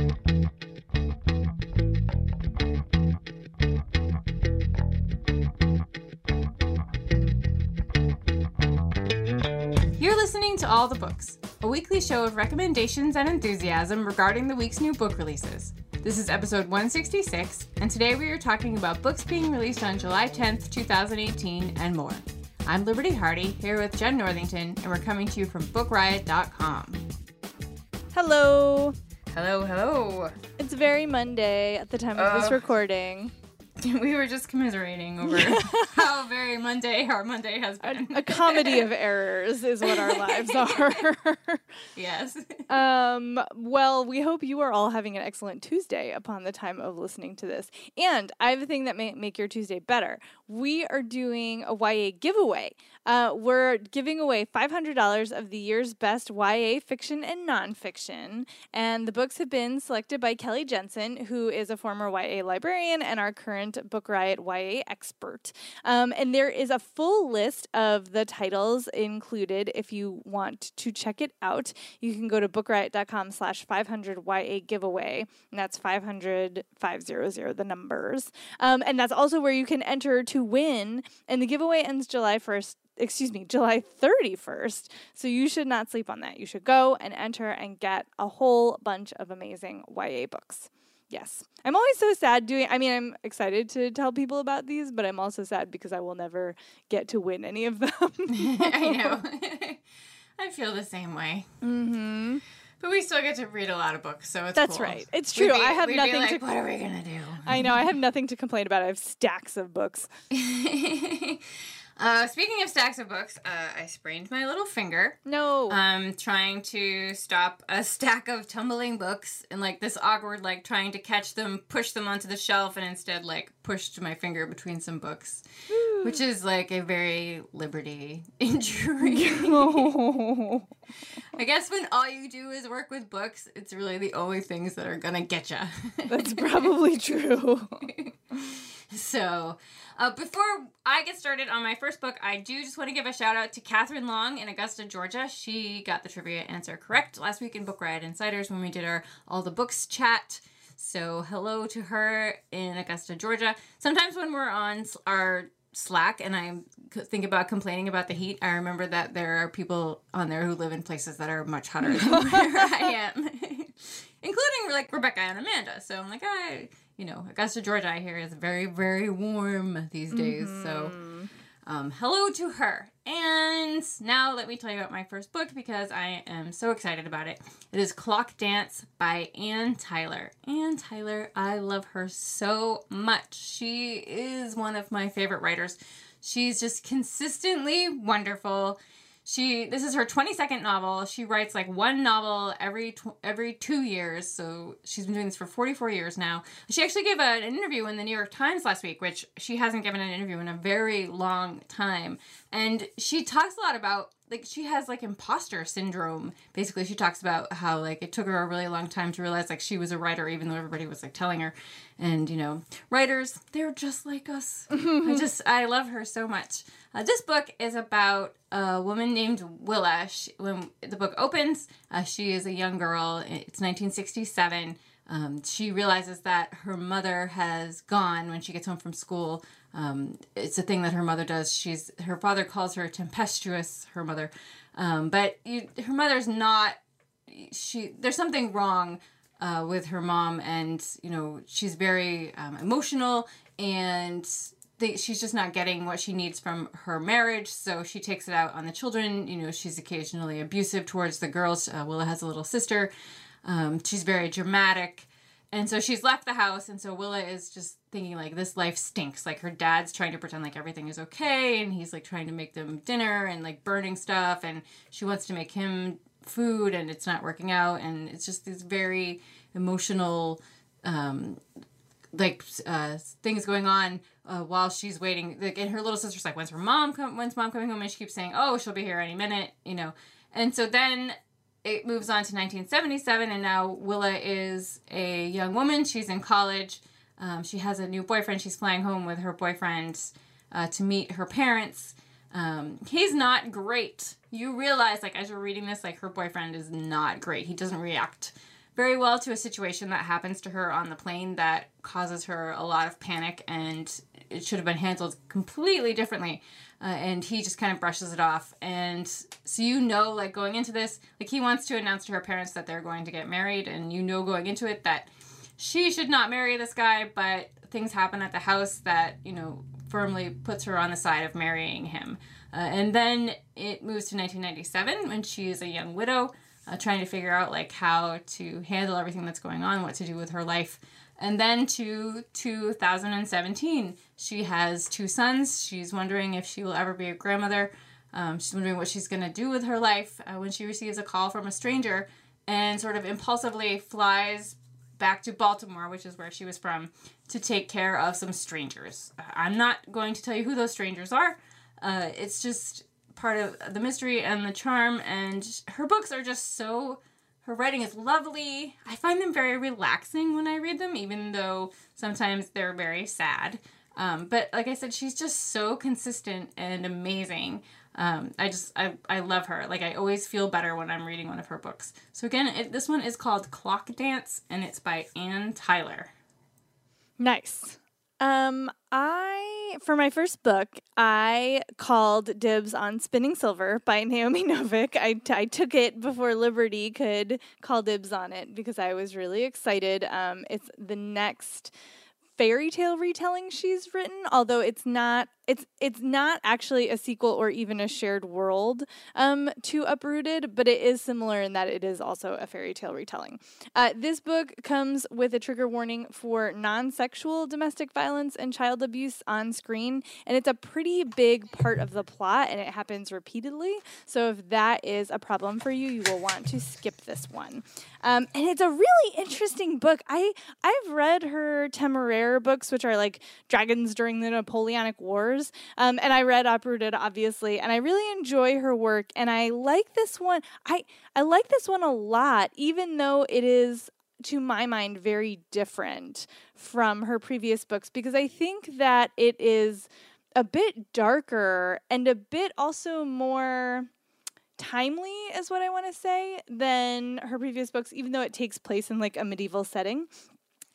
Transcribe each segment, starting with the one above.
You're listening to All the Books, a weekly show of recommendations and enthusiasm regarding the week's new book releases. This is episode 166, and today we are talking about books being released on July 10th, 2018, and more. I'm Liberty Hardy, here with Jenn Northington, and we're coming to you from BookRiot.com. Hello. Hello, hello. It's very Monday at the time of this recording. We were just commiserating over how very Monday our Monday has A, been. a comedy of errors is what our lives are. yes. um, well, we hope you are all having an excellent Tuesday upon the time of listening to this. And I have a thing that may make your Tuesday better. We are doing a YA giveaway. Uh, we're giving away $500 of the year's best YA fiction and nonfiction. And the books have been selected by Kelly Jensen, who is a former YA librarian and our current Book Riot YA expert. Um, and there is a full list of the titles included if you want to check it out. You can go to bookriot.com slash 500 YA giveaway. And that's 500, 500, the numbers. Um, and that's also where you can enter to win. And the giveaway ends July 1st excuse me, July 31st. So you should not sleep on that. You should go and enter and get a whole bunch of amazing YA books. Yes. I'm always so sad doing I mean I'm excited to tell people about these, but I'm also sad because I will never get to win any of them. I know. I feel the same way. mhm. But we still get to read a lot of books, so it's That's cool. right. It's true. be- I have nothing like, to What are we gonna do? I know I have nothing to complain about. I have stacks of books. uh, speaking of stacks of books, uh, I sprained my little finger. No. Um, trying to stop a stack of tumbling books and like this awkward, like trying to catch them, push them onto the shelf, and instead like pushed my finger between some books, which is like a very liberty injury. Oh. I guess when all you do is work with books, it's really the only things that are gonna get you. That's probably true. So, uh, before I get started on my first book, I do just want to give a shout out to Catherine Long in Augusta, Georgia. She got the trivia answer correct last week in Book Riot Insiders when we did our All the Books chat. So, hello to her in Augusta, Georgia. Sometimes when we're on our Slack and I think about complaining about the heat, I remember that there are people on there who live in places that are much hotter than where I am, including like Rebecca and Amanda. So I'm like, I, you know, Augusta, Georgia, I hear is very, very warm these days. So, um, hello to her. And now let me tell you about my first book because I am so excited about it. It is Clock Dance by Anne Tyler. Anne Tyler, I love her so much. She is one of my favorite writers. She's just consistently wonderful. She this is her 22nd novel. She writes like one novel every tw- every 2 years. So she's been doing this for 44 years now. She actually gave a, an interview in the New York Times last week, which she hasn't given an interview in a very long time. And she talks a lot about like she has like imposter syndrome. Basically, she talks about how like it took her a really long time to realize like she was a writer even though everybody was like telling her. And you know, writers, they're just like us. I just I love her so much. Uh, this book is about a woman named Willa. She, when the book opens, uh, she is a young girl. It's 1967. Um, she realizes that her mother has gone when she gets home from school. Um, it's a thing that her mother does. She's her father calls her tempestuous. Her mother, um, but you, her mother's not. She there's something wrong uh, with her mom, and you know she's very um, emotional and they, she's just not getting what she needs from her marriage, so she takes it out on the children. You know, she's occasionally abusive towards the girls. Uh, Willa has a little sister. Um, she's very dramatic. And so she's left the house, and so Willa is just thinking, like, this life stinks. Like, her dad's trying to pretend like everything is okay, and he's, like, trying to make them dinner and, like, burning stuff, and she wants to make him food, and it's not working out, and it's just these very emotional, um, like uh, things going on uh, while she's waiting. Like, and her little sister's like, "When's her mom come? When's mom coming home?" And she keeps saying, "Oh, she'll be here any minute," you know. And so then it moves on to 1977, and now Willa is a young woman. She's in college. Um, she has a new boyfriend. She's flying home with her boyfriend uh, to meet her parents. Um, he's not great. You realize, like, as you're reading this, like, her boyfriend is not great. He doesn't react very well to a situation that happens to her on the plane that causes her a lot of panic and it should have been handled completely differently. Uh, and he just kind of brushes it off. And so you know, like going into this, like he wants to announce to her parents that they're going to get married, and you know going into it that she should not marry this guy, but things happen at the house that, you know, firmly puts her on the side of marrying him. Uh, and then it moves to 1997 when she is a young widow, uh, trying to figure out like how to handle everything that's going on, what to do with her life. And then to 2017, she has two sons. She's wondering if she will ever be a grandmother. Um, she's wondering what she's going to do with her life uh, when she receives a call from a stranger and sort of impulsively flies back to Baltimore, which is where she was from, to take care of some strangers. I'm not going to tell you who those strangers are. Uh, it's just part of the mystery and the charm, and her books are just so. Her writing is lovely. I find them very relaxing when I read them, even though sometimes they're very sad. Um, but like I said, she's just so consistent and amazing. Um, I just I, I love her. Like I always feel better when I'm reading one of her books. So again, it, this one is called Clock Dance, and it's by Anne Tyler. Nice. Um, I for my first book, I called dibs on Spinning Silver by Naomi Novik. I, t- I took it before Liberty could call dibs on it because I was really excited. Um, it's the next fairy tale retelling she's written, although it's not it's it's not actually a sequel or even a shared world um, to Uprooted, but it is similar in that it is also a fairy tale retelling. Uh, this book comes with a trigger warning for non-sexual domestic violence and child abuse on screen, and it's a pretty big part of the plot, and it happens repeatedly. So if that is a problem for you, you will want to skip this one. Um, and it's a really interesting book. I I've read her Temeraire books, which are like dragons during the Napoleonic Wars um, and I read Uprooted, obviously, and I really enjoy her work. And I like this one. I I like this one a lot, even though it is to my mind very different from her previous books because I think that it is a bit darker and a bit also more timely is what I want to say than her previous books even though it takes place in like a medieval setting.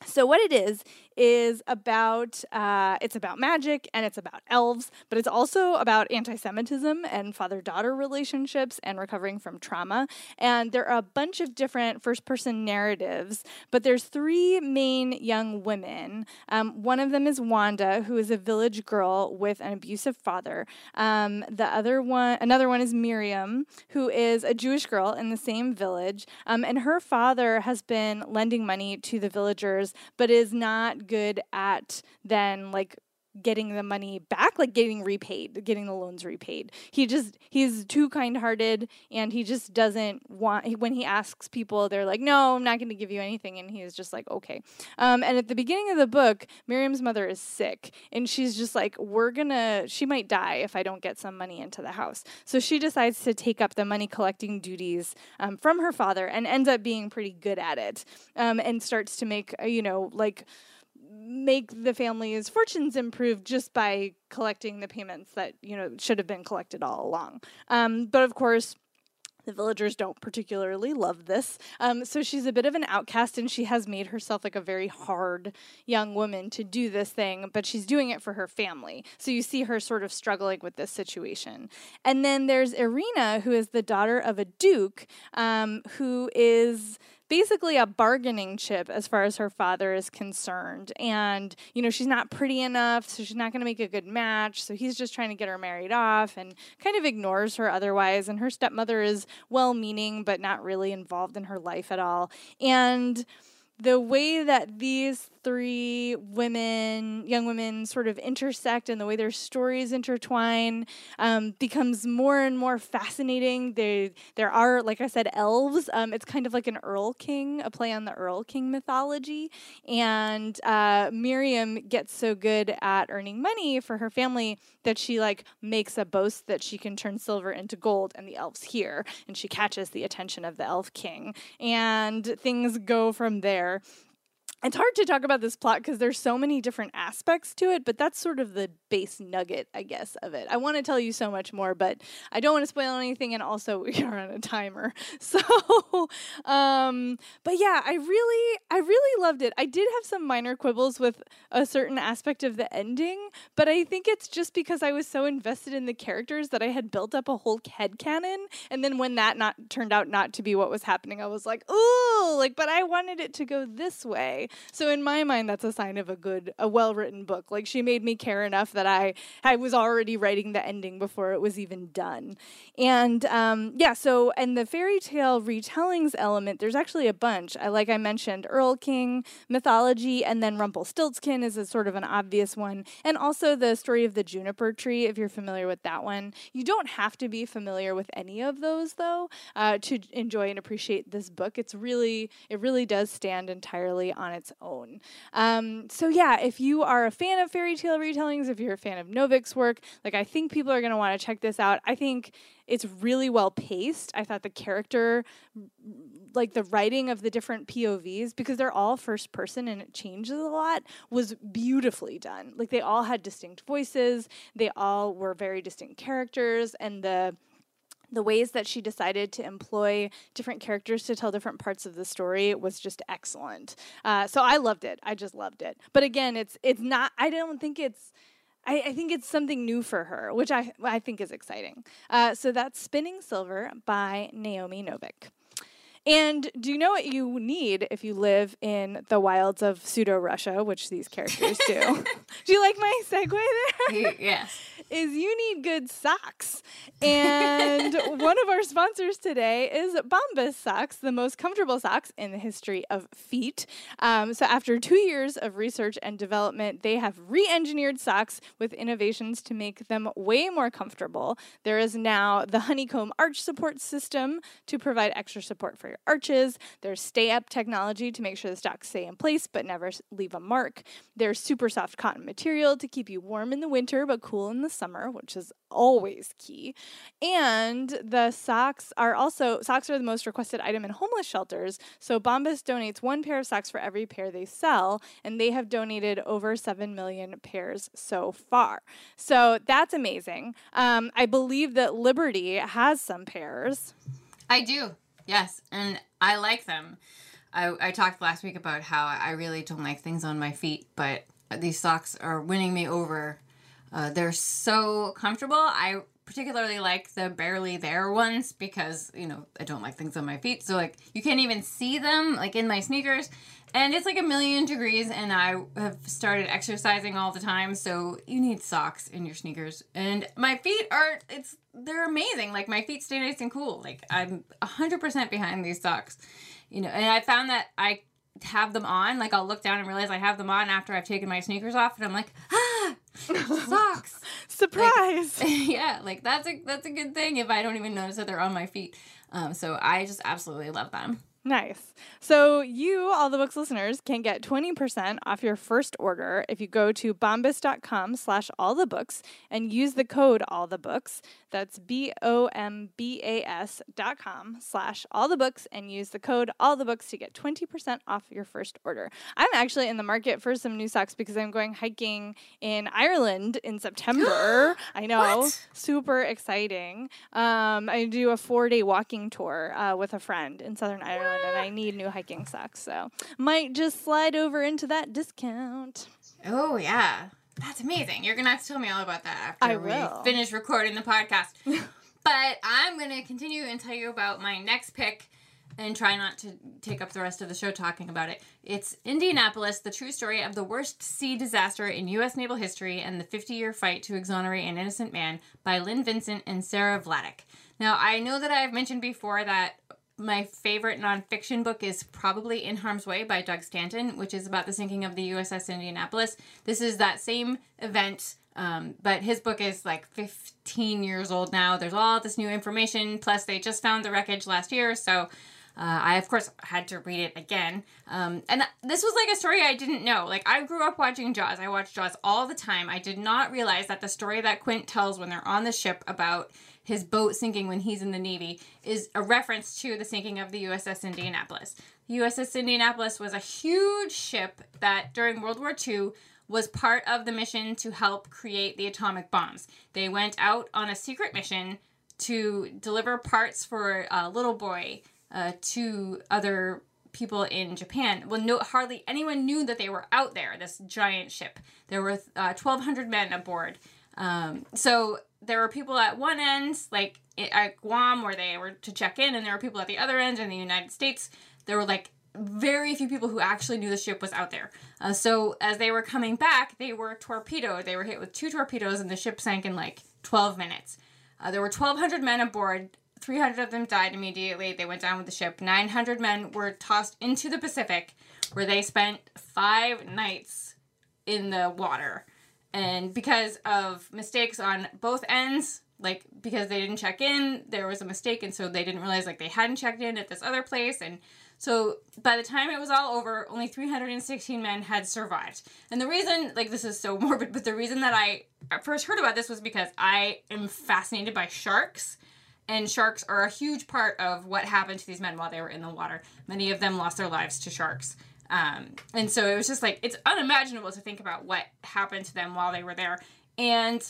So what it is is about uh, it's about magic and it's about elves, but it's also about anti-Semitism and father-daughter relationships and recovering from trauma. And there are a bunch of different first-person narratives, but there's three main young women. Um, one of them is Wanda, who is a village girl with an abusive father. Um, the other one, another one is Miriam, who is a Jewish girl in the same village, um, and her father has been lending money to the villagers but is not good at then like getting the money back like getting repaid getting the loans repaid. He just he's too kind-hearted and he just doesn't want when he asks people they're like no i'm not going to give you anything and he's just like okay. Um, and at the beginning of the book miriam's mother is sick and she's just like we're gonna she might die if i don't get some money into the house. So she decides to take up the money collecting duties um, from her father and ends up being pretty good at it um, and starts to make uh, you know like make the family's fortunes improve just by collecting the payments that you know should have been collected all along. Um, but of course. The villagers don't particularly love this. Um, so she's a bit of an outcast and she has made herself like a very hard young woman to do this thing, but she's doing it for her family. So you see her sort of struggling with this situation. And then there's Irina, who is the daughter of a duke, um, who is basically a bargaining chip as far as her father is concerned. And, you know, she's not pretty enough, so she's not going to make a good match. So he's just trying to get her married off and kind of ignores her otherwise. And her stepmother is well meaning, but not really involved in her life at all. And, the way that these three women, young women, sort of intersect and the way their stories intertwine um, becomes more and more fascinating. There, there are, like I said, elves. Um, it's kind of like an Erlking, a play on the Erlking mythology. And uh, Miriam gets so good at earning money for her family that she like makes a boast that she can turn silver into gold, and the elves hear, and she catches the attention of the Elf King, and things go from there. It's hard to talk about this plot because there's so many different aspects to it, but that's sort of the base nugget, I guess, of it. I want to tell you so much more, but I don't want to spoil anything, and also we are on a timer. So, um, but yeah, I really, I really loved it. I did have some minor quibbles with a certain aspect of the ending, but I think it's just because I was so invested in the characters that I had built up a whole head canon, and then when that not turned out not to be what was happening, I was like, ooh, like, but I wanted it to go this way. So in my mind, that's a sign of a good, a well-written book. Like she made me care enough that I, I was already writing the ending before it was even done. And um, yeah, so and the fairy tale retellings element, there's actually a bunch. I like I mentioned Erlking mythology, and then Rumpelstiltskin is a sort of an obvious one, and also the story of the juniper tree. If you're familiar with that one, you don't have to be familiar with any of those though uh, to enjoy and appreciate this book. It's really, it really does stand entirely on its own. Um, so yeah, if you are a fan of fairy tale retellings, if you're a fan of Novik's work, like I think people are going to want to check this out. I think it's really well paced. I thought the character, like the writing of the different POVs, because they're all first person and it changes a lot, was beautifully done. Like they all had distinct voices, they all were very distinct characters, and the the ways that she decided to employ different characters to tell different parts of the story was just excellent. Uh, so I loved it. I just loved it. But again, it's it's not. I don't think it's. I, I think it's something new for her, which I I think is exciting. Uh, so that's Spinning Silver by Naomi Novik. And do you know what you need if you live in the wilds of pseudo Russia, which these characters do? do you like my segue there? yes. Is you need good socks. And one of our sponsors today is Bombas socks, the most comfortable socks in the history of feet. Um, so, after two years of research and development, they have re engineered socks with innovations to make them way more comfortable. There is now the honeycomb arch support system to provide extra support for your arches. There's stay up technology to make sure the socks stay in place but never leave a mark. There's super soft cotton material to keep you warm in the winter but cool in the summer, which is always key. And the socks are also socks are the most requested item in homeless shelters. So Bombas donates one pair of socks for every pair they sell, and they have donated over seven million pairs so far. So that's amazing. Um, I believe that Liberty has some pairs. I do. Yes, and I like them. I, I talked last week about how I really don't like things on my feet, but these socks are winning me over. Uh, they're so comfortable. I particularly like the barely there ones because you know I don't like things on my feet, so like you can't even see them like in my sneakers, and it's like a million degrees, and I have started exercising all the time, so you need socks in your sneakers, and my feet are it's they're amazing. Like my feet stay nice and cool. Like I'm hundred percent behind these socks, you know, and I found that I have them on. Like i'll look down and realize i have them on after i've taken my sneakers off and i'm like ah socks. Surprise! Like, yeah like that's a that's a good thing if i don't even notice that they're on my feet. Um, so i just absolutely love them Nice. So you, all the books listeners, can get 20% off your first order if you go to bombas.com slash all the books and use the code all the books. That's B-O-M-B-A-S dot com slash all the books and use the code all the books to get 20% off your first order. I'm actually in the market for some new socks because I'm going hiking in Ireland in September. I know. What? Super exciting. Um, I do a four day walking tour uh, with a friend in Southern Ireland and I need new hiking socks. So might just slide over into that discount. oh yeah that's amazing you're gonna have to tell me all about that after I we finish recording the podcast but i'm gonna continue and tell you about my next pick and try not to take up the rest of the show talking about it. It's Indianapolis, the true story of the worst sea disaster in U.S. naval history and the 50 year fight to exonerate an innocent man by Lynn Vincent and Sara Vladic. Now, I know that I've mentioned before that my favorite nonfiction book is probably In Harm's Way by Doug Stanton, which is about the sinking of the USS Indianapolis. This is that same event, um, but his book is like 15 years old now. There's all this new information, plus, they just found the wreckage last year, so Uh, I, of course, had to read it again. Um, and this was like a story I didn't know. Like, I grew up watching Jaws. I watched Jaws all the time. I did not realize that the story that Quint tells when they're on the ship about his boat sinking when he's in the Navy is a reference to the sinking of the USS Indianapolis. The USS Indianapolis was a huge ship that during World War II was part of the mission to help create the atomic bombs. They went out on a secret mission to deliver parts for a little boy uh, to other people in Japan. Well, no, hardly anyone knew that they were out there. This giant ship. There were uh, 1,200 men aboard. Um, so there were people at one end, like at Guam, where they were to check in, and there were people at the other end in the United States. There were like very few people who actually knew the ship was out there. Uh, so as they were coming back, they were torpedoed. They were hit with two torpedoes, and the ship sank in like 12 minutes. Uh, there were 1,200 men aboard. 300 of them died immediately. They went down with the ship. 900 men were tossed into the Pacific, where they spent five nights in the water. And because of mistakes on both ends, like because they didn't check in, there was a mistake, and so they didn't realize like they hadn't checked in at this other place, and so by the time it was all over, only 316 men had survived. And the reason, like this is so morbid, but the reason that I first heard about this was because I am fascinated by sharks. And sharks are a huge part of what happened to these men while they were in the water. Many of them lost their lives to sharks. Um, and so it was just like, it's unimaginable to think about what happened to them while they were there. And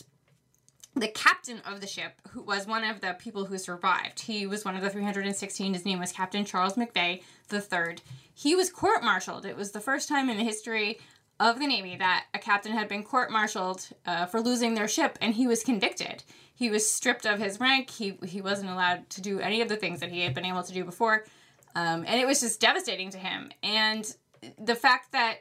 the captain of the ship, who was one of the people who survived, he was one of the 316. His name was Captain Charles McVay III. He was court martialed. It was the first time in the history of the Navy that a captain had been court martialed uh, for losing their ship, and he was convicted. He was stripped of his rank. He, he wasn't allowed to do any of the things that he had been able to do before. Um, and it was just devastating to him. And the fact that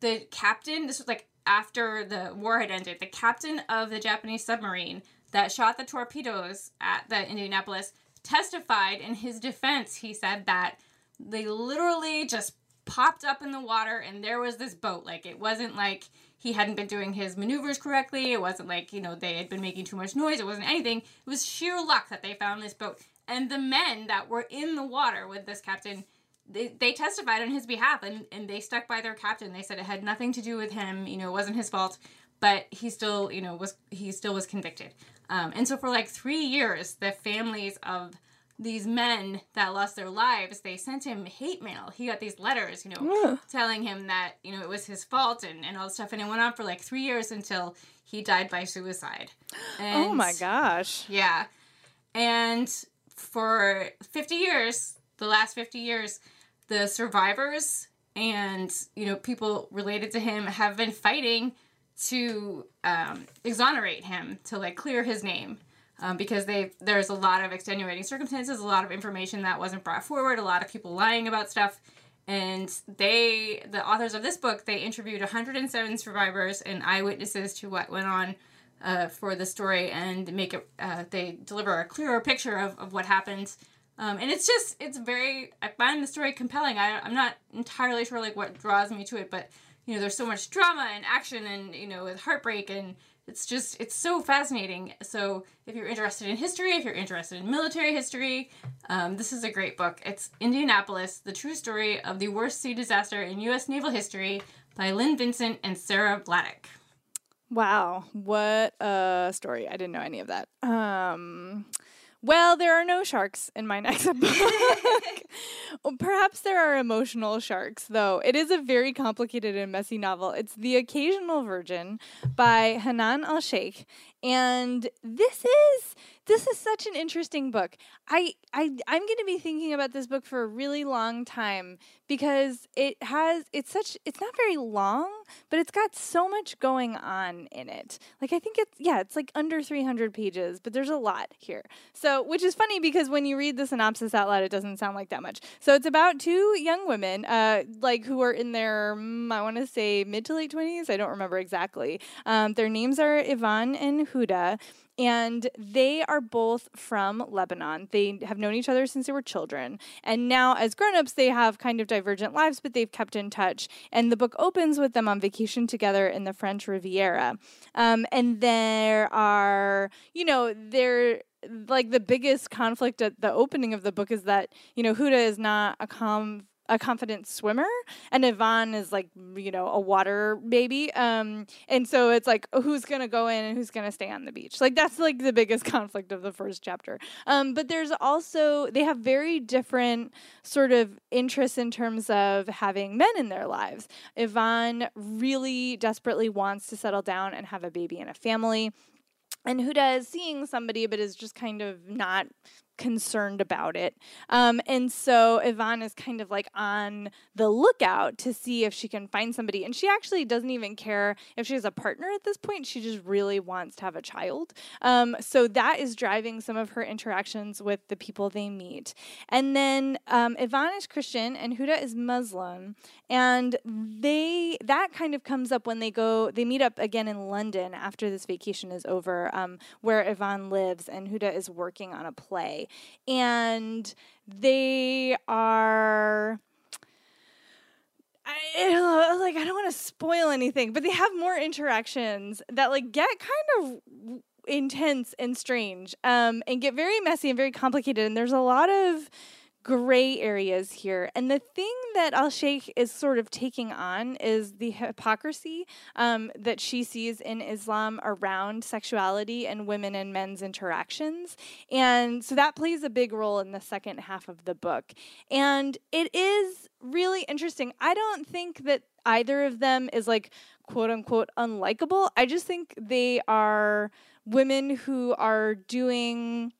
the captain, this was like after the war had ended, the captain of the Japanese submarine that shot the torpedoes at the Indianapolis testified in his defense. He said that they literally just popped up in the water and there was this boat. Like it wasn't like he hadn't been doing his maneuvers correctly. It wasn't like, you know, they had been making too much noise. It wasn't anything. It was sheer luck that they found this boat. And the men that were in the water with this captain they, they testified on his behalf and, and they stuck by their captain. They said it had nothing to do with him, you know, it wasn't his fault, but he still, you know, was he still was convicted. Um, and so for like three years, the families of these men that lost their lives, they sent him hate mail. He got these letters, you know, yeah. telling him that, you know, it was his fault and, and all this stuff. And it went on for like three years until he died by suicide. And, oh my gosh. Yeah. And for 50 years, the last 50 years, the survivors and you know people related to him have been fighting to um, exonerate him to like clear his name um, because they there's a lot of extenuating circumstances a lot of information that wasn't brought forward a lot of people lying about stuff. And they the authors of this book they interviewed 107 survivors and eyewitnesses to what went on uh, for the story and make it uh, they deliver a clearer picture of, of what happened um, and it's just it's very I find the story compelling. I I'm not entirely sure like what draws me to it, but you know there's so much drama and action and you know with heartbreak and it's just it's so fascinating. So if you're interested in history, if you're interested in military history, um, this is a great book. It's Indianapolis: The True Story of the Worst Sea Disaster in U.S. Naval History by Lynn Vincent and Sara Vladic. Wow, what a story! I didn't know any of that. Um, well, there are no sharks in my next book. Perhaps there are emotional sharks, though. It is a very complicated and messy novel. It's The Occasional Virgin by Hanan al-Shaykh. And this is this is such an interesting book. I I I'm going to be thinking about this book for a really long time because it has it's such it's not very long, but it's got so much going on in it. Like I think it's yeah, it's like under 300 pages, but there's a lot here. So, which is funny because when you read the synopsis out loud it doesn't sound like that much. So, it's about two young women uh like who are in their mm, I want to say mid to late 20s, I don't remember exactly. Um, their names are Yvonne and Huda and they are both from Lebanon. They have known each other since they were children. And now, as grown-ups, they have kind of divergent lives, but they've kept in touch. And the book opens with them on vacation together in the French Riviera. Um, and there are, you know, there like the biggest conflict at the opening of the book is that you know Huda is not a com a confident swimmer and Yvonne is like you know a water baby um and so it's like who's gonna go in and who's gonna stay on the beach? Like that's like the biggest conflict of the first chapter. Um but there's also they have very different sort of interests in terms of having men in their lives. Yvonne really desperately wants to settle down and have a baby and a family and Huda is seeing somebody but is just kind of not concerned about it. Um, and so Yvonne is kind of like on the lookout to see if she can find somebody. And she actually doesn't even care if she has a partner at this point. She just really wants to have a child. Um, so that is driving some of her interactions with the people they meet. And then um, Yvonne is Christian and Huda is Muslim. And they that kind of comes up when they go, they meet up again in London after this vacation is over, um, where Yvonne lives and Huda is working on a play and they are. I, like I don't want to spoil anything, but they have more interactions that like get kind of intense and strange, um, and get very messy and very complicated. And there's a lot of gray areas here. And the thing that al-Shaykh is sort of taking on is the hypocrisy um, that she sees in Islam around sexuality and women and men's interactions. And so that plays a big role in the second half of the book. And it is really interesting. I don't think that either of them is like quote unquote unlikable. I just think they are women who are doing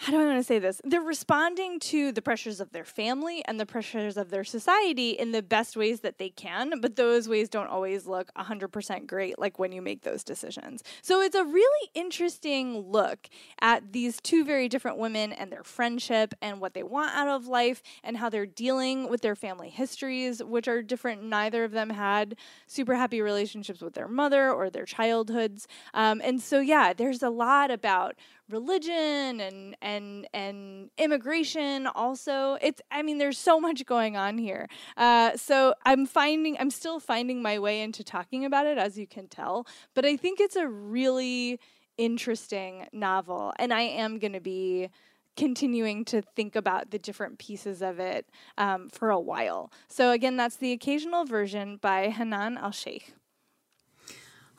how do I want to say this? They're responding to the pressures of their family and the pressures of their society in the best ways that they can, but those ways don't always look 100% great, like when you make those decisions. So it's a really interesting look at these two very different women and their friendship and what they want out of life and how they're dealing with their family histories, which are different. Neither of them had super happy relationships with their mother or their childhoods. Um, and so, yeah, there's a lot about religion and and and immigration also. It's i mean there's so much going on here. Uh, so i'm finding i'm still finding my way into talking about it as you can tell but i think it's a really interesting novel and i am going to be continuing to think about the different pieces of it um, for a while. So again that's the occasional virgin by hanan al-shaykh.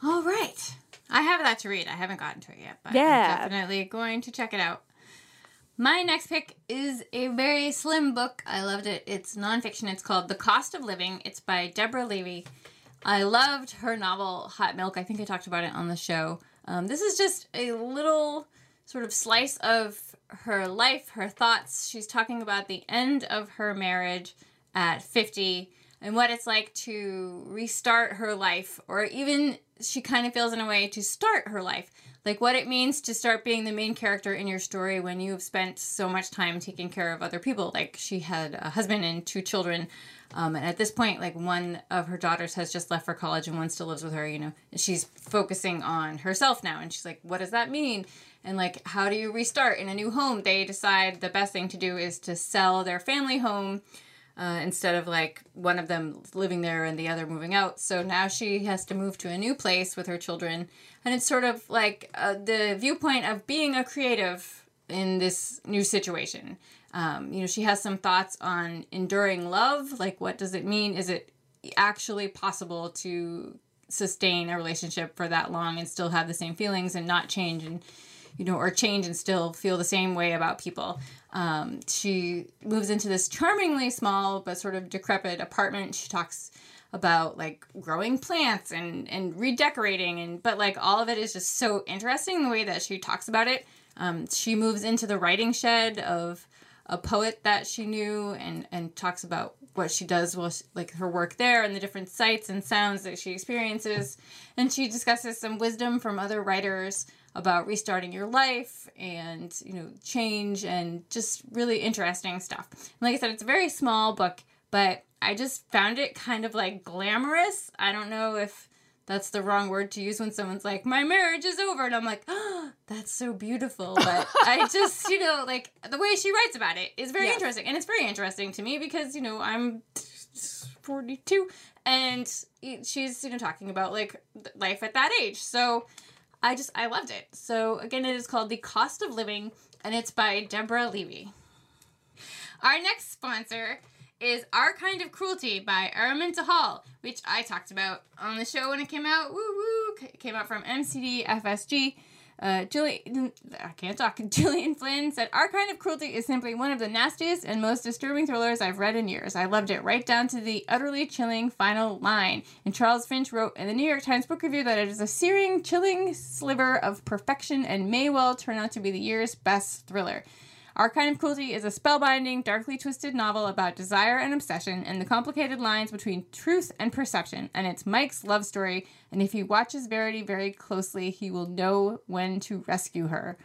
All right I have that to read. I haven't gotten to it yet, but yeah. I'm definitely going to check it out. My next pick is a very slim book. I loved it. It's nonfiction. It's called The Cost of Living. It's by Deborah Levy. I loved her novel Hot Milk. I think I talked about it on the show. Um, this is just a little sort of slice of her life, her thoughts. She's talking about the end of her marriage at 50 and what it's like to restart her life or even she kind of feels in a way to start her life. Like what it means to start being the main character in your story when you've spent so much time taking care of other people. Like she had a husband and two children um, and at this point like one of her daughters has just left for college and one still lives with her you know? And she's focusing on herself now and she's like what does that mean? And like how do you restart in a new home? They decide the best thing to do is to sell their family home uh, instead of like one of them living there and the other moving out. So now she has to move to a new place with her children. And it's sort of like uh, the viewpoint of being a creative in this new situation. Um, you know, she has some thoughts on enduring love. Like, what does it mean? Is it actually possible to sustain a relationship for that long and still have the same feelings and not change and you know, or change and still feel the same way about people. Um, she moves into this charmingly small but sort of decrepit apartment. She talks about like growing plants and and redecorating and but like all of it is just so interesting the way that she talks about it. Um, she moves into the writing shed of a poet that she knew and and talks about what she does was like her work there and the different sights and sounds that she experiences and she discusses some wisdom from other writers about restarting your life and you know change and just really interesting stuff. And like I said, it's a very small book, but I just found it kind of like glamorous. I don't know if that's the wrong word to use when someone's like, "My marriage is over," and I'm like, "Oh, that's so beautiful." But I just, you know, like the way she writes about it is very interesting, and it's very interesting to me because you know I'm 42 and she's you know talking about like life at that age so I just I loved it. So again, it is called The Cost of Living, and it's by Deborah Levy. Our next sponsor is Our Kind of Cruelty by Araminta Hall, which I talked about on the show when it came out. Woo woo! Came out from MCD FSG. Uh, I can't talk. Gillian Flynn said, Our Kind of Cruelty is simply one of the nastiest and most disturbing thrillers I've read in years. I loved it right down to the utterly chilling final line. And Charles Finch wrote in the New York Times Book Review that it is a searing, chilling sliver of perfection and may well turn out to be the year's best thriller. Our Kind of Cruelty is a spellbinding, darkly twisted novel about desire and obsession and the complicated lines between truth and perception. And it's Mike's love story, and if he watches Verity very closely, he will know when to rescue her.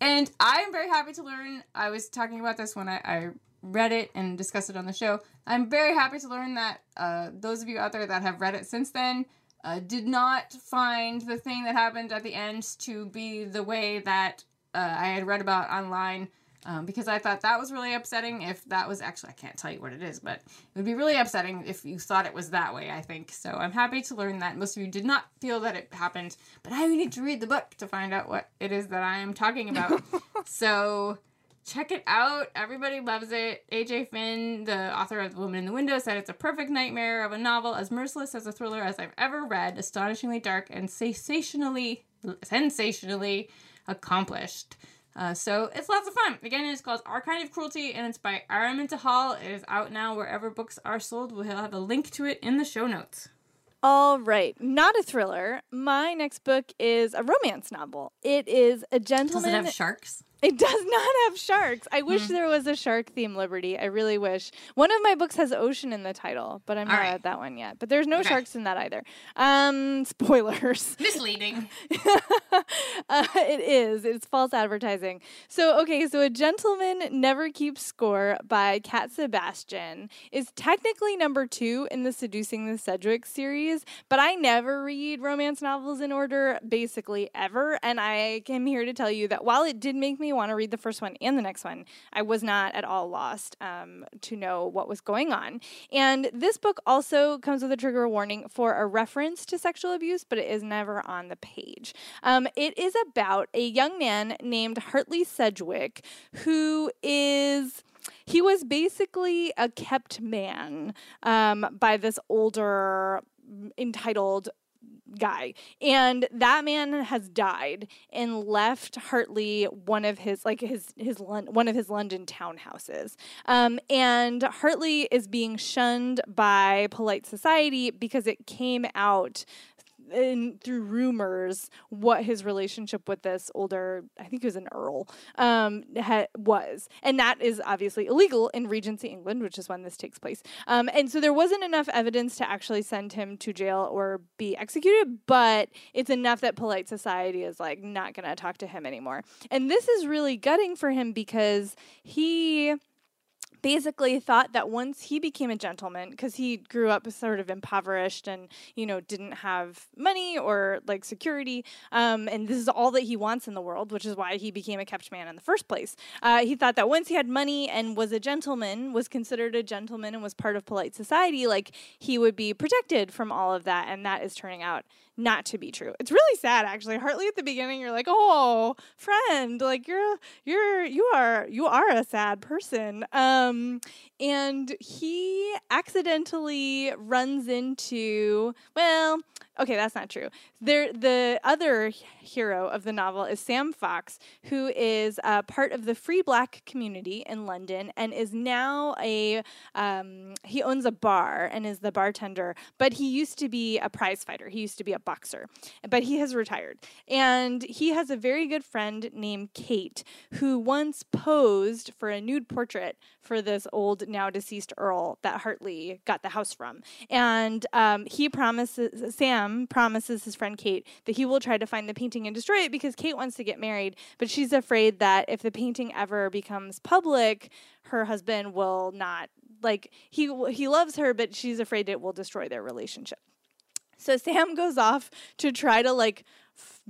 And I'm very happy to learn. I was talking about this when I, I read it and discussed it on the show. I'm very happy to learn that uh, those of you out there that have read it since then uh, did not find the thing that happened at the end to be the way that uh, I had read about online um, because I thought that was really upsetting. If that was actually, I can't tell you what it is, but it would be really upsetting if you thought it was that way, I think. So I'm happy to learn that most of you did not feel that it happened, but I need to read the book to find out what it is that I am talking about. so check it out. Everybody loves it. AJ Finn, the author of The Woman in the Window, said it's a perfect nightmare of a novel, as merciless as a thriller as I've ever read, astonishingly dark and sensationally, sensationally accomplished. Uh, so it's lots of fun. Again, it's called Our Kind of Cruelty, and it's by Araminta Hall. It is out now wherever books are sold. We'll have a link to it in the show notes. All right, not a thriller. My next book is a romance novel. It is a gentleman. Does it have sharks? It does not have sharks. I wish mm. there was a shark theme Liberty. I really wish. One of my books has ocean in the title, but I'm All not right. at that one yet. But there's no okay. sharks in that either. Um, spoilers. Misleading. uh, it is. It's false advertising. So okay, so a gentleman never keeps score by Cat Sebastian is technically number two in the Seducing the Sedgwick series, but I never read romance novels in order, basically ever, and I am here to tell you that while it did make me want to read the first one and the next one. I was not at all lost um, to know what was going on. And this book also comes with a trigger warning for a reference to sexual abuse, but it is never on the page. Um, it is about a young man named Hartley Sedgwick who is he was basically a kept man um, by this older entitled guy. And that man has died and left Hartley one of his like his his one of his London townhouses. Um, and Hartley is being shunned by polite society because it came out in, through rumors what his relationship with this older, I think he was an earl, um, ha- was, and that is obviously illegal in Regency England, which is when this takes place. Um, and so there wasn't enough evidence to actually send him to jail or be executed, but it's enough that polite society is like not going to talk to him anymore. And this is really gutting for him because he basically thought that once he became a gentleman because he grew up sort of impoverished and you know didn't have money or like security um, and this is all that he wants in the world which is why he became a kept man in the first place. Uh, he thought that once he had money and was a gentleman was considered a gentleman and was part of polite society like he would be protected from all of that and that is turning out not to be true. It's really sad actually. Hartley at the beginning you're like, "Oh, friend, like you're you're you are you are a sad person." Um and he accidentally runs into well, okay, that's not true. There, the other hero of the novel is Sam Fox, who is uh, part of the free black community in London and is now a um, he owns a bar and is the bartender. But he used to be a prize fighter. He used to be a boxer, but he has retired. And he has a very good friend named Kate, who once posed for a nude portrait for this old now deceased earl that Hartley got the house from. And um, he promises Sam promises his friend Kate that he will try to find the painting and destroy it because Kate wants to get married, but she's afraid that if the painting ever becomes public, her husband will not like he he loves her, but she's afraid it will destroy their relationship. So Sam goes off to try to like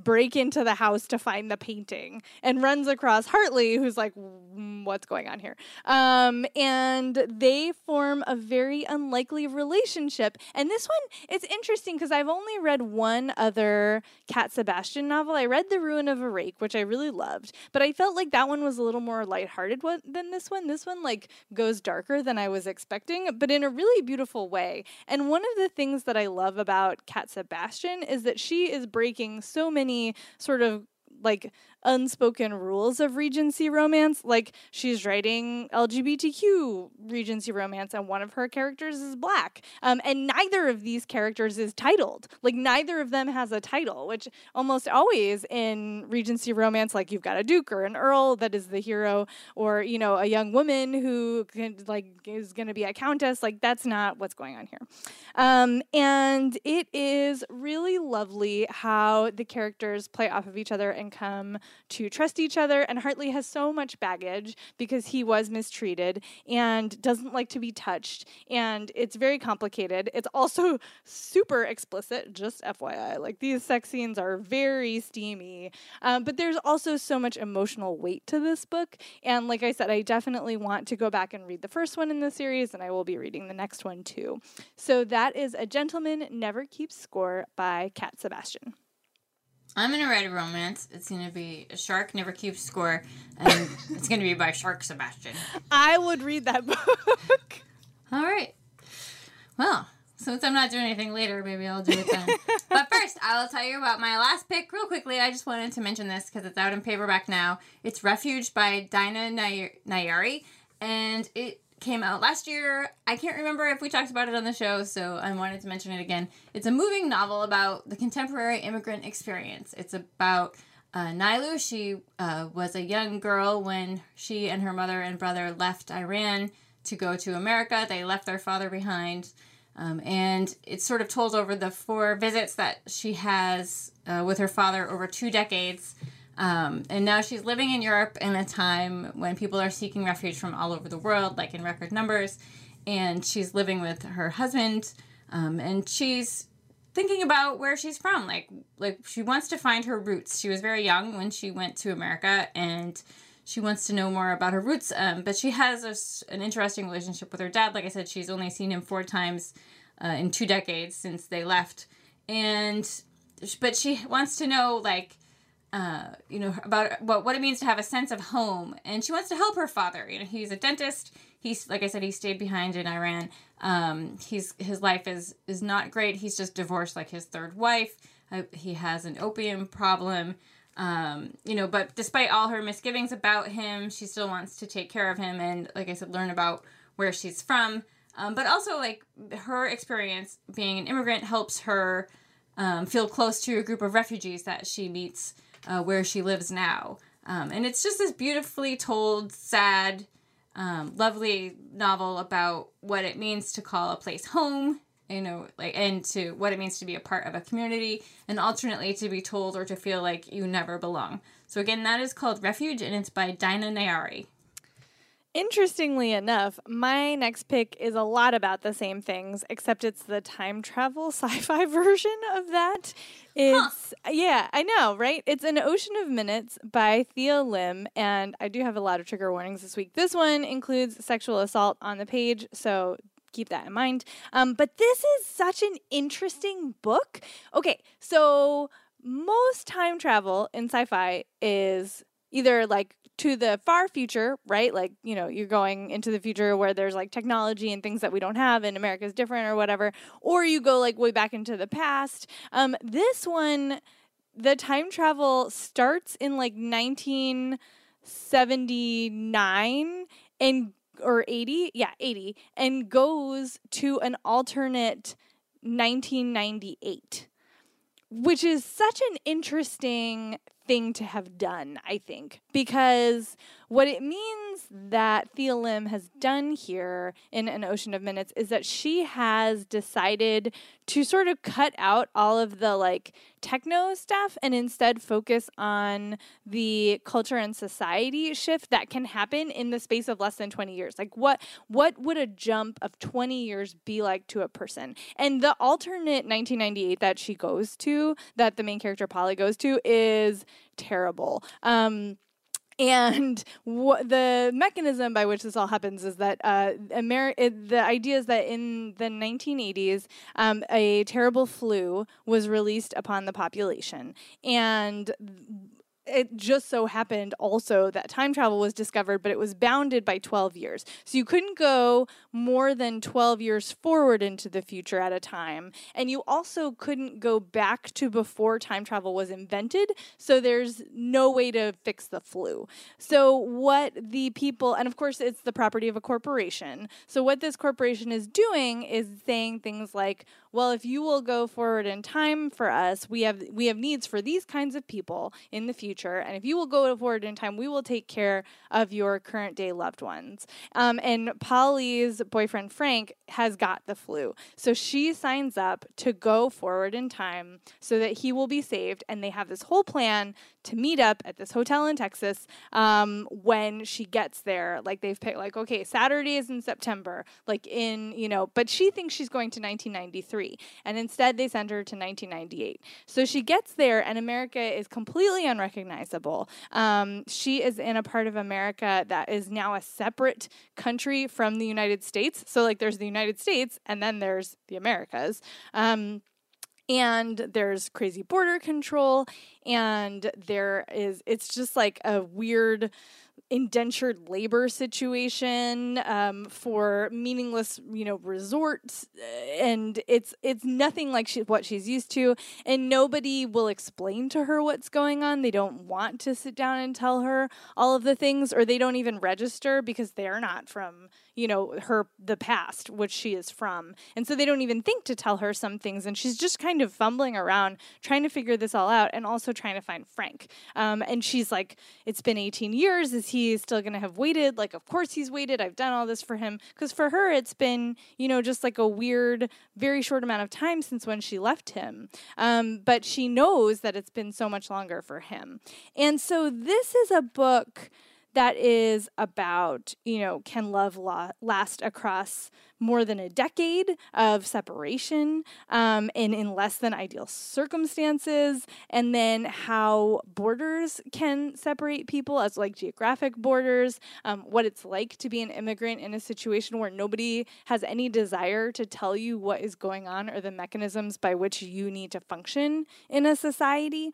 break into the house to find the painting and runs across Hartley, who's like, "Mm, "What's going on here?" Um, and they form a very unlikely relationship. And this one, it's interesting because I've only read one other Cat Sebastian novel. I read The Ruin of a Rake, which I really loved, but I felt like that one was a little more lighthearted than this one. This one like goes darker than I was expecting, but in a really beautiful way. And one of the things that I love about Cat Sebastian is that she is breaking so many sort of like unspoken rules of Regency romance. Like she's writing LGBTQ Regency romance, and one of her characters is black. Um, and neither of these characters is titled. Like neither of them has a title, which almost always in Regency romance, like you've got a duke or an earl that is the hero, or you know a young woman who can, like is going to be a countess. Like that's not what's going on here. Um, and it is really lovely how the characters play off of each other and come to trust each other. And Hartley has so much baggage because he was mistreated and doesn't like to be touched. And it's very complicated. It's also super explicit, just FYI. Like these sex scenes are very steamy. Um, but there's also so much emotional weight to this book. And like I said, I definitely want to go back and read the first one in the series, and I will be reading the next one too. So that is A Gentleman Never Keeps Score by Cat Sebastian. I'm gonna write a romance. It's gonna be a shark never keeps score, and it's gonna be by Shark Sebastian. I would read that book. All right. Well, since I'm not doing anything later, maybe I'll do it then. but first, I will tell you about my last pick real quickly. I just wanted to mention this because it's out in paperback now. It's Refuge by Dina Nay- Nayeri, and it came out last year. I can't remember if we talked about it on the show, so I wanted to mention it again. It's a moving novel about the contemporary immigrant experience. It's about uh. She uh, was a young girl when she and her mother and brother left Iran to go to America. They left their father behind. Um, and it's sort of told over the four visits that she has uh, with her father over two decades. Um, and now she's living in Europe in a time when people are seeking refuge from all over the world, like in record numbers. And she's living with her husband. Um, and she's thinking about where she's from. Like, like she wants to find her roots. She was very young when she went to America, and she wants to know more about her roots. Um, but she has a an interesting relationship with her dad. Like I said, she's only seen him four times uh, in two decades since they left, and but she wants to know like uh, you know, about what what it means to have a sense of home, and she wants to help her father. You know, he's a dentist. He's like I said, he stayed behind in Iran. Um, he's his life is is not great. He's just divorced like his third wife. Uh, he has an opium problem. Um, you know, but despite all her misgivings about him, she still wants to take care of him and, like I said, learn about where she's from. Um, but also, like her experience being an immigrant helps her um, feel close to a group of refugees that she meets uh, where she lives now. Um, and it's just this beautifully told, sad, um, lovely novel about what it means to call a place home, you know, like, and to what it means to be a part of a community, and alternately to be told or to feel like you never belong. So again, that is called Refuge, and it's by Dina Nayeri. Interestingly enough, my next pick is a lot about the same things, except it's the time travel sci-fi version of that. It's huh. yeah, I know, right? It's an Ocean of Minutes by Thea Lim, and I do have a lot of trigger warnings this week. This one includes sexual assault on the page, so keep that in mind. Um, but this is such an interesting book. Okay, so most time travel in sci-fi is either like to the far future, right? Like, you know, you're going into the future where there's like technology and things that we don't have and America's different or whatever, or you go like way back into the past. Um, this one, the time travel starts in like 1979 and or 80, yeah, 80, and goes to an alternate 1998 which is such an interesting thing to have done, I think, because what it means that Thea Lim has done here in An Ocean of Minutes is that she has decided to sort of cut out all of the like techno stuff and instead focus on the culture and society shift that can happen in the space of less than 20 years. Like what what would a jump of 20 years be like to a person? And the alternate 1998 that she goes to, that the main character Polly goes to is terrible. Um and the mechanism by which this all happens is that uh, Ameri- it, the idea is that in the 1980s, um, a terrible flu was released upon the population. And it just so happened also that time travel was discovered, but it was bounded by 12 years. So you couldn't go more than 12 years forward into the future at a time. And you also couldn't go back to before time travel was invented. So there's no way to fix the flu. So, what the people, and of course, it's the property of a corporation. So, what this corporation is doing is saying things like, well, if you will go forward in time for us, we have we have needs for these kinds of people in the future, and if you will go forward in time, we will take care of your current day loved ones. Um, and Polly's boyfriend Frank has got the flu, so she signs up to go forward in time so that he will be saved, and they have this whole plan to meet up at this hotel in Texas um, when she gets there. Like they've picked, like okay, Saturday is in September, like in you know, but she thinks she's going to 1993, and instead they send her to 1998. So she gets there, and America is completely unrecognizable. Um, she is in a part of America that is now a separate country from the United States. So like there's the United States, and then there's the Americas. Um, and there's crazy border control and there is it's just like a weird indentured labor situation um, for meaningless, you know, resorts, and it's it's nothing like she, what she's used to, and nobody will explain to her what's going on. They don't want to sit down and tell her all of the things, or they don't even register because they're not from you know her the past which she is from. And so they don't even think to tell her some things and she's just kind of fumbling around trying to figure this all out and also trying to find frank. Um, and she's like it's been 18 years. Is he still going to have waited? Like of course he's waited. I've done all this for him. Because for her it's been you know just like a weird very short amount of time since when she left him. Um, but she knows that it's been so much longer for him. And so this is a book that is about, you know, can love la- last across more than a decade of separation um, and in less than ideal circumstances, and then how borders can separate people as like geographic borders, um, what it's like to be an immigrant in a situation where nobody has any desire to tell you what is going on or the mechanisms by which you need to function in a society.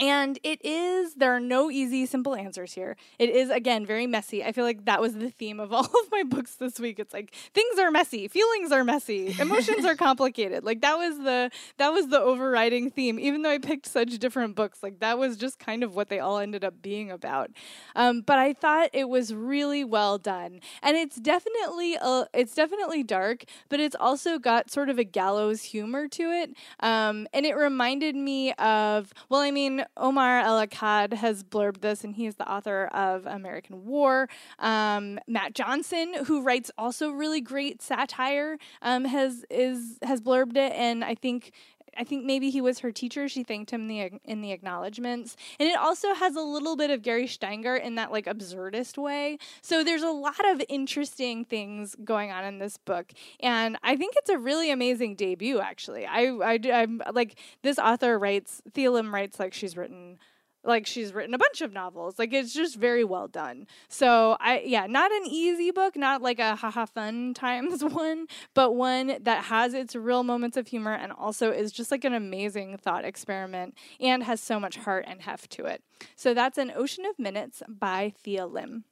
And it is, there are no easy, simple answers here. It is, again, very messy. I feel like that was the theme of all of my books this week. It's like things are messy, feelings are messy, emotions are complicated. Like that was the that was the overriding theme. Even though I picked such different books, like that was just kind of what they all ended up being about. Um, but I thought it was really well done, and it's definitely a, it's definitely dark, but it's also got sort of a gallows humor to it. Um, and it reminded me of well, I mean Omar El Akkad has blurbed this, and he's the author of American War. Um, Mat Johnson, who writes also really great satire, um, has is has blurbed it, and I think I think maybe he was her teacher. She thanked him in the in the acknowledgments, and it also has a little bit of Gary Shteyngart in that like absurdist way. So there's a lot of interesting things going on in this book, and I think it's a really amazing debut. Actually, I I I'm like this author writes Thea Lim writes like she's written like she's written a bunch of novels like it's just very well done. So i yeah not an easy book not like a haha fun times one but one that has its real moments of humor and also is just like an amazing thought experiment and has so much heart and heft to it. So that's an ocean of minutes by thea lim.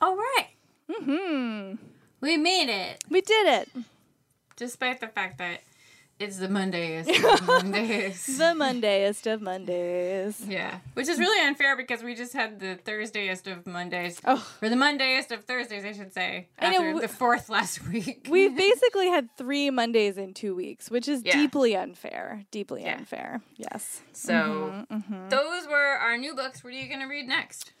All right. Hmm we made it. We did it. Despite the fact that it's the Mondayest of Mondays. the Mondayest of Mondays. Yeah. Which is really unfair because we just had the Thursdayest of Mondays. Oh. Or the Mondayest of Thursdays, I should say. I know, After the fourth last week. We basically had three Mondays in two weeks, which is Yeah. deeply unfair. Deeply Yeah. unfair. Yes. So Mhm. those were our new books. What are you going to read next?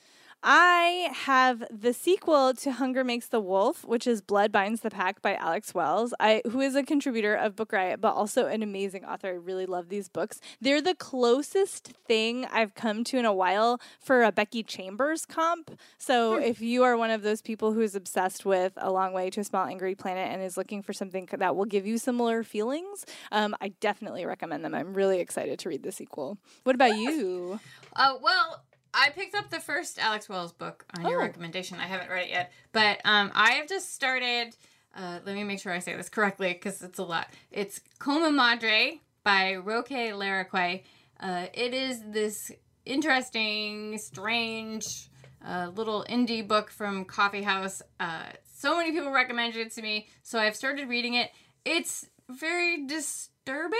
I have the sequel to Hunger Makes the Wolf, which is Blood Binds the Pack by Alex Wells, I, who is a contributor of Book Riot, but also an amazing author. I really love these books. They're the closest thing I've come to in a while for a Becky Chambers comp. So if you are one of those people who is obsessed with A Long Way to a Small Angry Planet and is looking for something that will give you similar feelings, um, I definitely recommend them. I'm really excited to read the sequel. What about you? Uh, well, I picked up the first Alex Wells book on your Oh. recommendation. I haven't read it yet, but um, I have just started. Uh, let me make sure I say this correctly because it's a lot. It's Comemadre by Roque Larraquy. Uh, it is this interesting, strange, uh, little indie book from Coffee House. Uh, so many people recommended it to me, so I've started reading it. It's very disturbing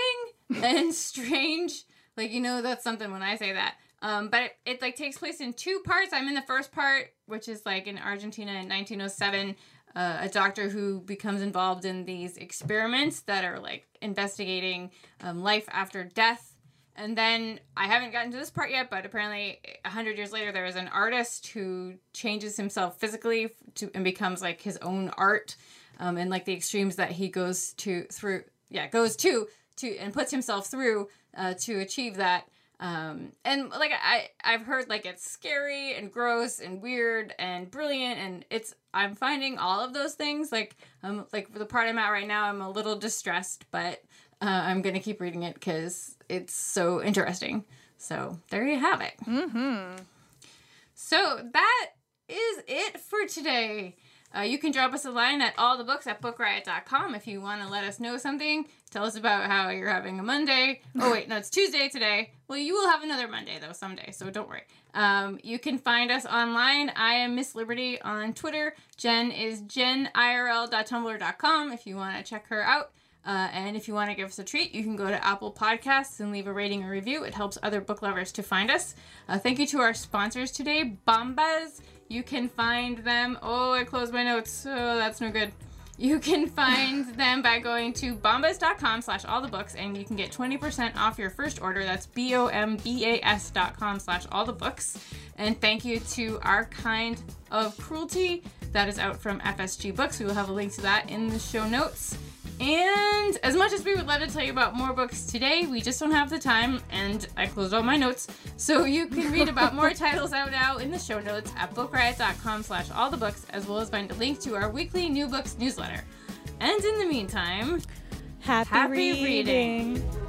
and strange. Like you know, that's something when I say that. Um, but it, it like takes place in two parts. I'm in the first part, which is like in Argentina in 1907. Uh, a doctor who becomes involved in these experiments that are like investigating um, life after death. And then I haven't gotten to this part yet, but apparently a hundred years later, there is an artist who changes himself physically to and becomes like his own art, um, and like the extremes that he goes to through, yeah, goes to to and puts himself through uh, to achieve that. Um, and like I, I've heard like it's scary and gross and weird and brilliant, and it's I'm finding all of those things. Like um, like for the part I'm at right now, I'm a little distressed, but uh, I'm gonna keep reading it because it's so interesting. So there you have it. Mm-hmm. So that is it for today. Uh, you can drop us a line at allthebooks at bookriot.com if you want to let us know something. Tell us about how you're having a Monday. Oh, wait, no, it's Tuesday today. Well, you will have another Monday, though, someday, so don't worry. Um, you can find us online. I am Miss Liberty on Twitter. Jenn is jenirl.tumblr.com if you want to check her out. Uh, and if you want to give us a treat, you can go to Apple Podcasts and leave a rating or review. It helps other book lovers to find us. Uh, thank you to our sponsors today, Bombas. You can find them. Oh, I closed my notes. Oh, that's no good. You can find them by going to bombas.com slash all the books and you can get 20% off your first order. That's B-O-M-B-A-S dot com slash all the books. And thank you to Our Kind of Cruelty. That is out from FSG Books. We will have a link to that in the show notes. And as much as we would love to tell you about more books today, we just don't have the time, and I closed all my notes. So you can read about more titles out now in the show notes at bookriot.com slash all the books, as well as find a link to our weekly new books newsletter. And in the meantime, Happy, Happy reading. reading.